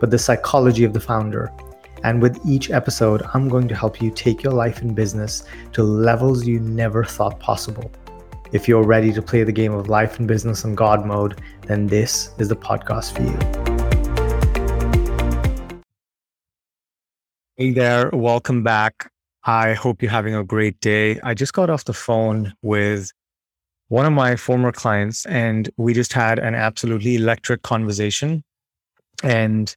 but the psychology of the founder. And with each episode, I'm going to help you take your life and business to levels you never thought possible. If you're ready to play the game of life and business in God mode, then this is the podcast for you. Hey there, welcome back. I hope you're having a great day. I just got off the phone with one of my former clients, and we just had an absolutely electric conversation. And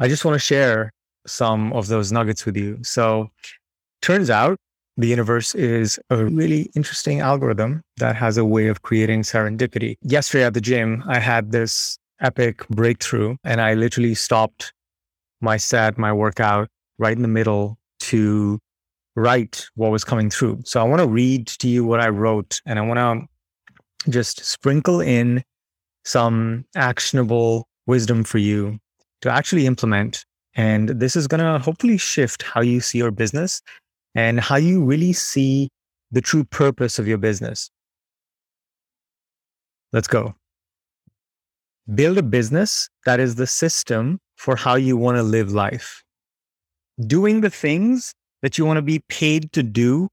I just want to share some of those nuggets with you. So, turns out the universe is a really interesting algorithm that has a way of creating serendipity. Yesterday at the gym, I had this epic breakthrough and I literally stopped my set, my workout right in the middle to write what was coming through. So I want to read to you what I wrote and I want to just sprinkle in some actionable wisdom for you to actually implement. And this is going to hopefully shift how you see your business and how you really see the true purpose of your business. Let's go. Build a business that is the system for how you want to live life. Doing the things that you want to be paid to do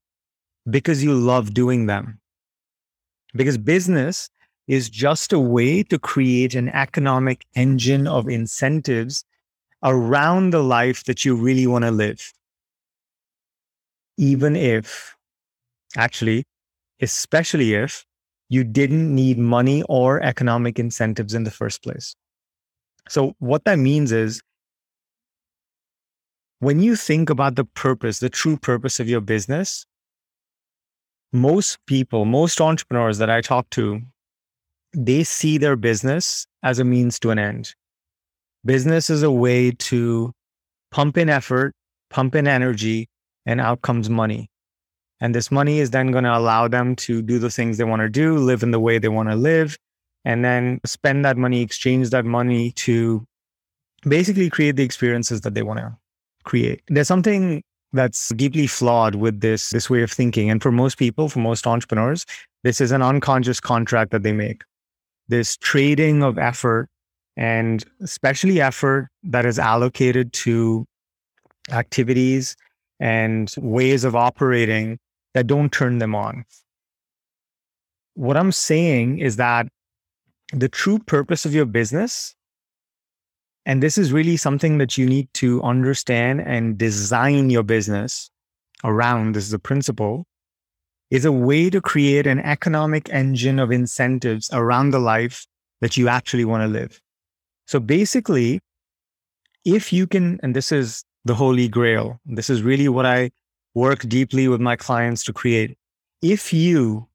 because you love doing them. Because business is just a way to create an economic engine of incentives around the life that you really want to live even if, actually, especially if you didn't need money or economic incentives in the first place. So, what that means is when you think about the purpose, the true purpose of your business, most people, most entrepreneurs that I talk to, they see their business as a means to an end. Business is a way to pump in effort, pump in energy, and out comes money. And this money is then going to allow them to do the things they want to do, live in the way they want to live, and then spend that money, exchange that money to basically create the experiences that they want to create. There's something that's deeply flawed with this this way of thinking and for most people for most entrepreneurs this is an unconscious contract that they make this trading of effort and especially effort that is allocated to activities and ways of operating that don't turn them on. What I'm saying is that the true purpose of your business, and this is really something that you need to understand and design your business around, this is a principle, is a way to create an economic engine of incentives around the life that you actually want to live. So basically, if you can, and this is the holy grail. This is really what I work deeply with my clients to create. If you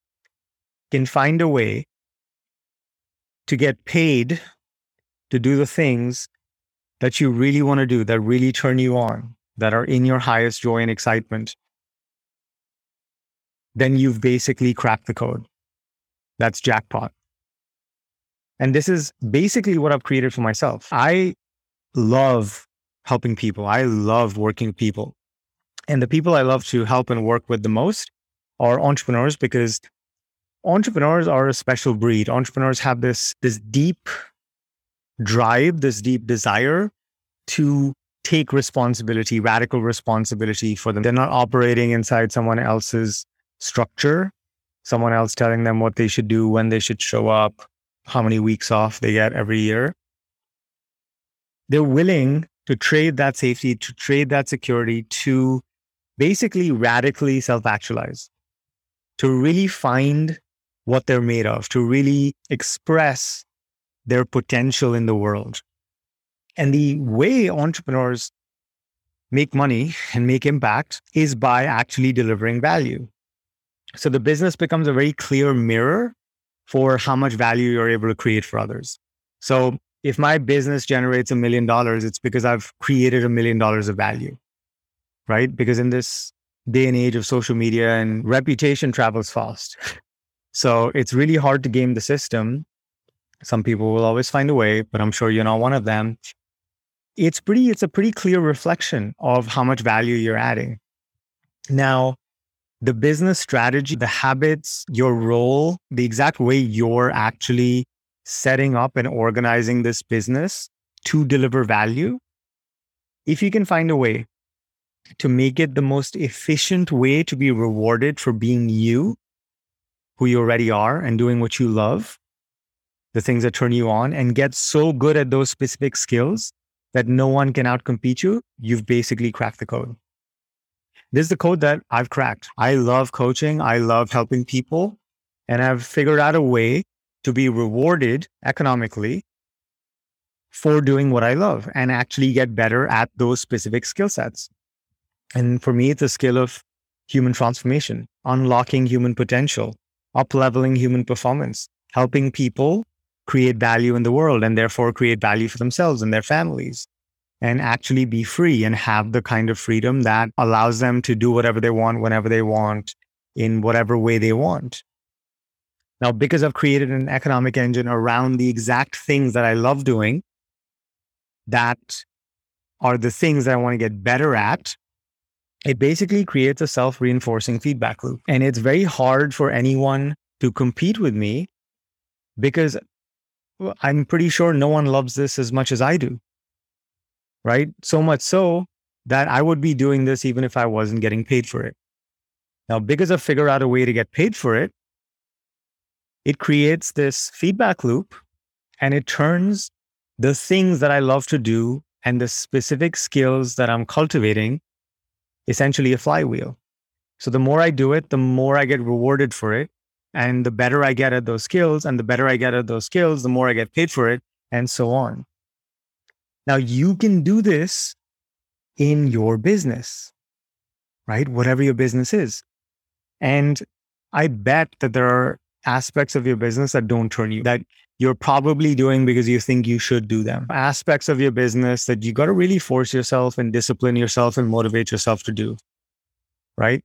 can find a way to get paid to do the things that you really want to do, that really turn you on, that are in your highest joy and excitement, then you've basically cracked the code. That's jackpot. And this is basically what I've created for myself. I love helping people. I love working with people. And the people I love to help and work with the most are entrepreneurs because entrepreneurs are a special breed. Entrepreneurs have this, this deep drive, this deep desire to take responsibility, radical responsibility for them. They're not operating inside someone else's structure, someone else telling them what they should do, when they should show up, how many weeks off they get every year. They're willing to trade that safety, to trade that security, to basically radically self actualize, to really find what they're made of, to really express their potential in the world. And the way entrepreneurs make money and make impact is by actually delivering value. So the business becomes a very clear mirror for how much value you're able to create for others. So if my business generates a million dollars, it's because I've created a million dollars of value, right? Because in this day and age of social media and reputation travels fast. So it's really hard to game the system. Some people will always find a way, but I'm sure you're not one of them. It's pretty, it's a pretty clear reflection of how much value you're adding. Now, the business strategy, the habits, your role, the exact way you're actually setting up and organizing this business to deliver value, if you can find a way to make it the most efficient way to be rewarded for being you, who you already are, and doing what you love, the things that turn you on, and get so good at those specific skills that no one can outcompete you, you've basically cracked the code. This is the code that I've cracked. I love coaching. I love helping people. And I've figured out a way to be rewarded economically for doing what I love and actually get better at those specific skill sets. And for me, it's a skill of human transformation, unlocking human potential, up leveling human performance, helping people create value in the world and therefore create value for themselves and their families and actually be free and have the kind of freedom that allows them to do whatever they want, whenever they want, in whatever way they want. Now, because I've created an economic engine around the exact things that I love doing, that are the things that I want to get better at, it basically creates a self reinforcing feedback loop. And it's very hard for anyone to compete with me because I'm pretty sure no one loves this as much as I do. Right. So much so that I would be doing this even if I wasn't getting paid for it. Now, because I figure out a way to get paid for it, it creates this feedback loop and it turns the things that I love to do and the specific skills that I'm cultivating essentially a flywheel. So the more I do it, the more I get rewarded for it. And the better I get at those skills, and the better I get at those skills, the more I get paid for it, and so on. Now, you can do this in your business, right? Whatever your business is. And I bet that there are aspects of your business that don't turn you, that you're probably doing because you think you should do them. Aspects of your business that you got to really force yourself and discipline yourself and motivate yourself to do. Right.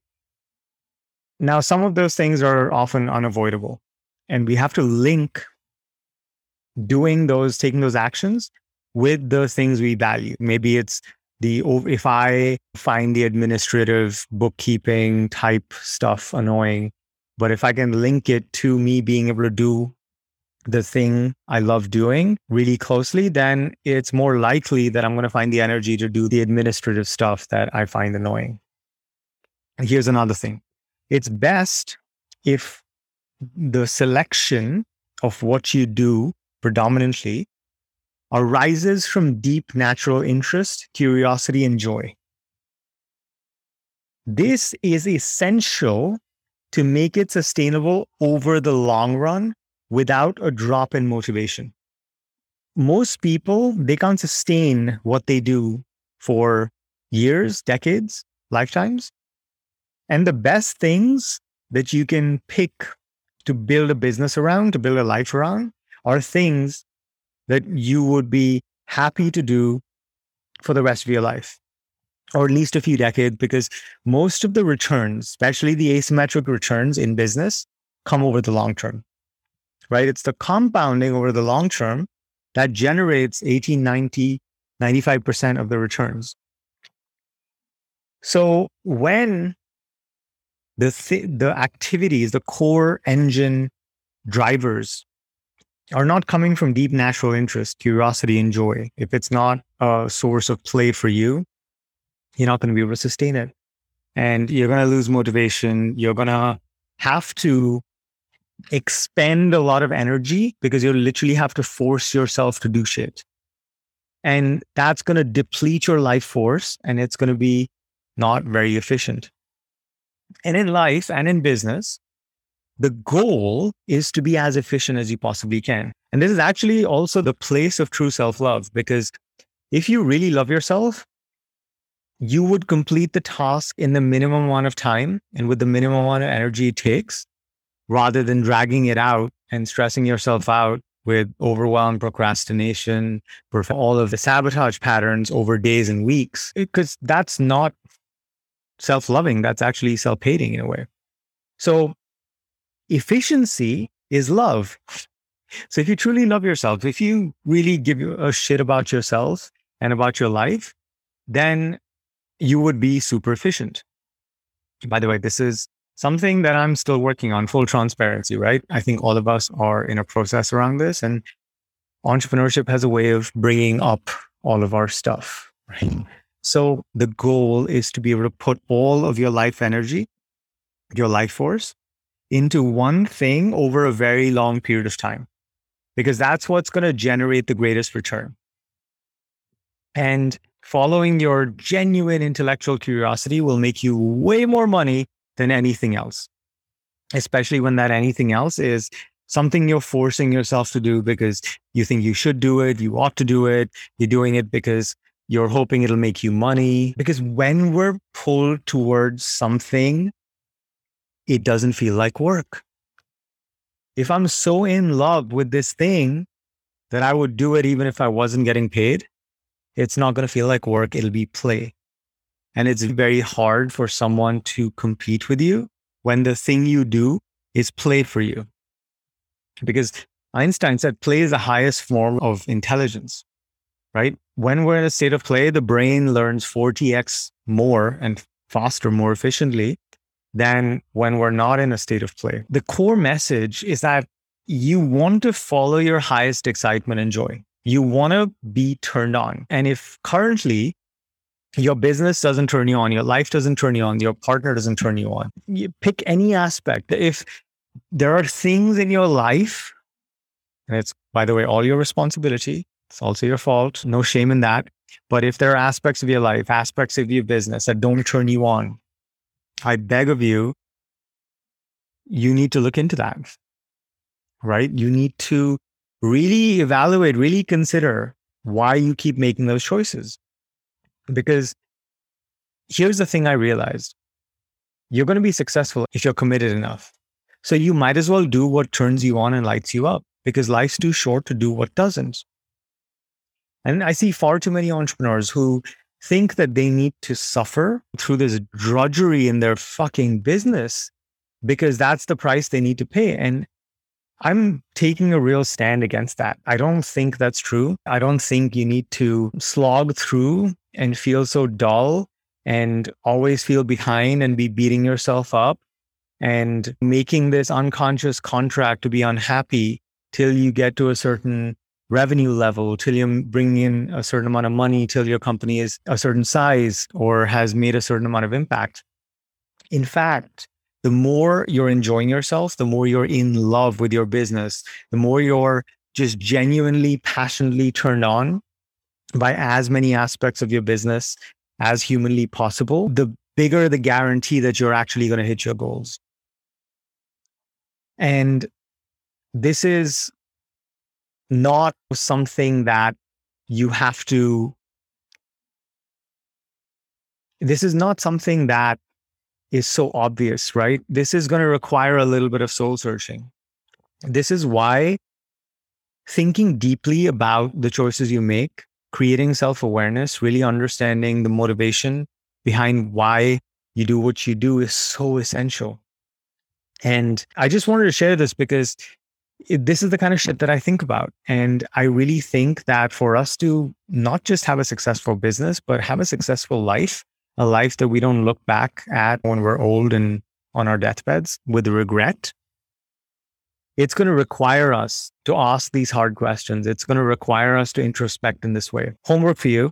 Now, some of those things are often unavoidable, and we have to link doing those, taking those actions with the things we value. Maybe it's the, oh, if I find the administrative bookkeeping type stuff annoying, but if I can link it to me being able to do the thing I love doing really closely, then it's more likely that I'm going to find the energy to do the administrative stuff that I find annoying. And here's another thing it's best if the selection of what you do predominantly arises from deep natural interest, curiosity, and joy. This is essential to make it sustainable over the long run without a drop in motivation. Most people, they can't sustain what they do for years, decades, lifetimes. And the best things that you can pick to build a business around, to build a life around, are things that you would be happy to do for the rest of your life or at least a few decades, because most of the returns, especially the asymmetric returns in business, come over the long term, right? It's the compounding over the long term that generates 80, 90, 95% of the returns. So when the, th- the activities, the core engine drivers are not coming from deep natural interest, curiosity, and joy, if it's not a source of play for you, you're not going to be able to sustain it. And you're going to lose motivation. You're going to have to expend a lot of energy because you literally have to force yourself to do shit. And that's going to deplete your life force and it's going to be not very efficient. And in life and in business, the goal is to be as efficient as you possibly can. And this is actually also the place of true self love because if you really love yourself, you would complete the task in the minimum amount of time and with the minimum amount of energy it takes rather than dragging it out and stressing yourself out with overwhelm, procrastination, all of the sabotage patterns over days and weeks, because that's not self loving. That's actually self hating in a way. So efficiency is love. So if you truly love yourself, if you really give a shit about yourself and about your life, then you would be super efficient. By the way, this is something that I'm still working on, full transparency, right? I think all of us are in a process around this and entrepreneurship has a way of bringing up all of our stuff, right? So the goal is to be able to put all of your life energy, your life force into one thing over a very long period of time, because that's what's going to generate the greatest return. And following your genuine intellectual curiosity will make you way more money than anything else, especially when that anything else is something you're forcing yourself to do because you think you should do it, you ought to do it, you're doing it because you're hoping it'll make you money. Because when we're pulled towards something, it doesn't feel like work. If I'm so in love with this thing that I would do it even if I wasn't getting paid, it's not going to feel like work. It'll be play. And it's very hard for someone to compete with you when the thing you do is play for you. Because Einstein said play is the highest form of intelligence, right? When we're in a state of play, the brain learns 40x more and faster, more efficiently than when we're not in a state of play. The core message is that you want to follow your highest excitement and joy. You want to be turned on. And if currently your business doesn't turn you on, your life doesn't turn you on, your partner doesn't turn you on. You pick any aspect. If there are things in your life, and it's, by the way, all your responsibility, it's also your fault, no shame in that. But if there are aspects of your life, aspects of your business that don't turn you on, I beg of you, you need to look into that, right? You need to really evaluate, really consider why you keep making those choices. Because here's the thing I realized you're going to be successful if you're committed enough. So you might as well do what turns you on and lights you up because life's too short to do what doesn't. And I see far too many entrepreneurs who think that they need to suffer through this drudgery in their fucking business because that's the price they need to pay. And I'm taking a real stand against that. I don't think that's true. I don't think you need to slog through and feel so dull and always feel behind and be beating yourself up and making this unconscious contract to be unhappy till you get to a certain revenue level, till you bring in a certain amount of money, till your company is a certain size or has made a certain amount of impact. In fact, the more you're enjoying yourself, the more you're in love with your business, the more you're just genuinely, passionately turned on by as many aspects of your business as humanly possible, the bigger the guarantee that you're actually going to hit your goals. And this is not something that you have to, this is not something that is so obvious, right? This is going to require a little bit of soul searching. This is why thinking deeply about the choices you make, creating self awareness, really understanding the motivation behind why you do what you do is so essential. And I just wanted to share this because this is the kind of shit that I think about. And I really think that for us to not just have a successful business, but have a successful life, a life that we don't look back at when we're old and on our deathbeds with regret, it's going to require us to ask these hard questions. It's going to require us to introspect in this way. Homework for you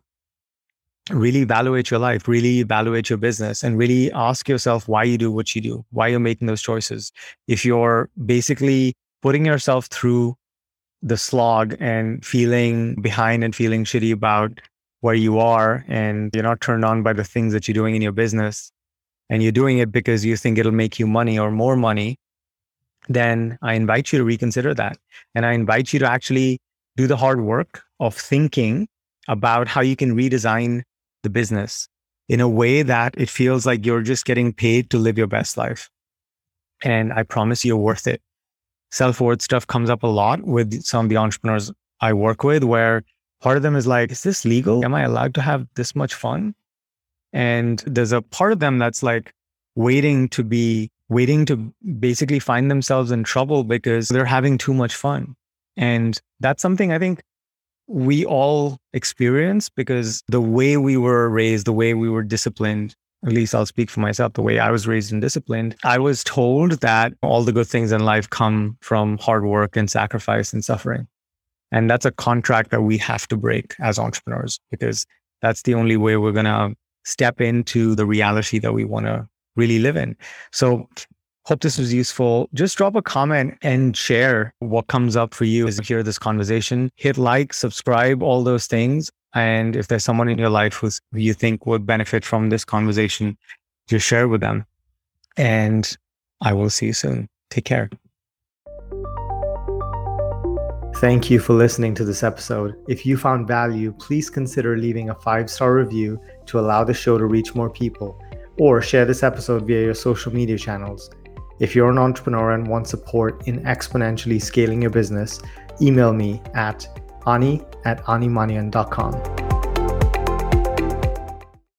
really evaluate your life, really evaluate your business, and really ask yourself why you do what you do, why you're making those choices. If you're basically putting yourself through the slog and feeling behind and feeling shitty about where you are and you're not turned on by the things that you're doing in your business and you're doing it because you think it'll make you money or more money, then I invite you to reconsider that. And I invite you to actually do the hard work of thinking about how you can redesign the business in a way that it feels like you're just getting paid to live your best life. And I promise you're worth it. Self worth stuff comes up a lot with some of the entrepreneurs I work with, where part of them is like, is this legal? Am I allowed to have this much fun? And there's a part of them that's like waiting to be, waiting to basically find themselves in trouble because they're having too much fun. And that's something I think we all experience because the way we were raised, the way we were disciplined, at least I'll speak for myself, the way I was raised and disciplined, I was told that all the good things in life come from hard work and sacrifice and suffering. And that's a contract that we have to break as entrepreneurs because that's the only way we're going to step into the reality that we want to really live in. So Hope this was useful. Just drop a comment and share what comes up for you as you hear this conversation. Hit like, subscribe, all those things. And if there's someone in your life who you think would benefit from this conversation, just share with them. And I will see you soon. Take care. Thank you for listening to this episode. If you found value, please consider leaving a five star review to allow the show to reach more people, or share this episode via your social media channels. If you're an entrepreneur and want support in exponentially scaling your business, email me at ani at animanian.com.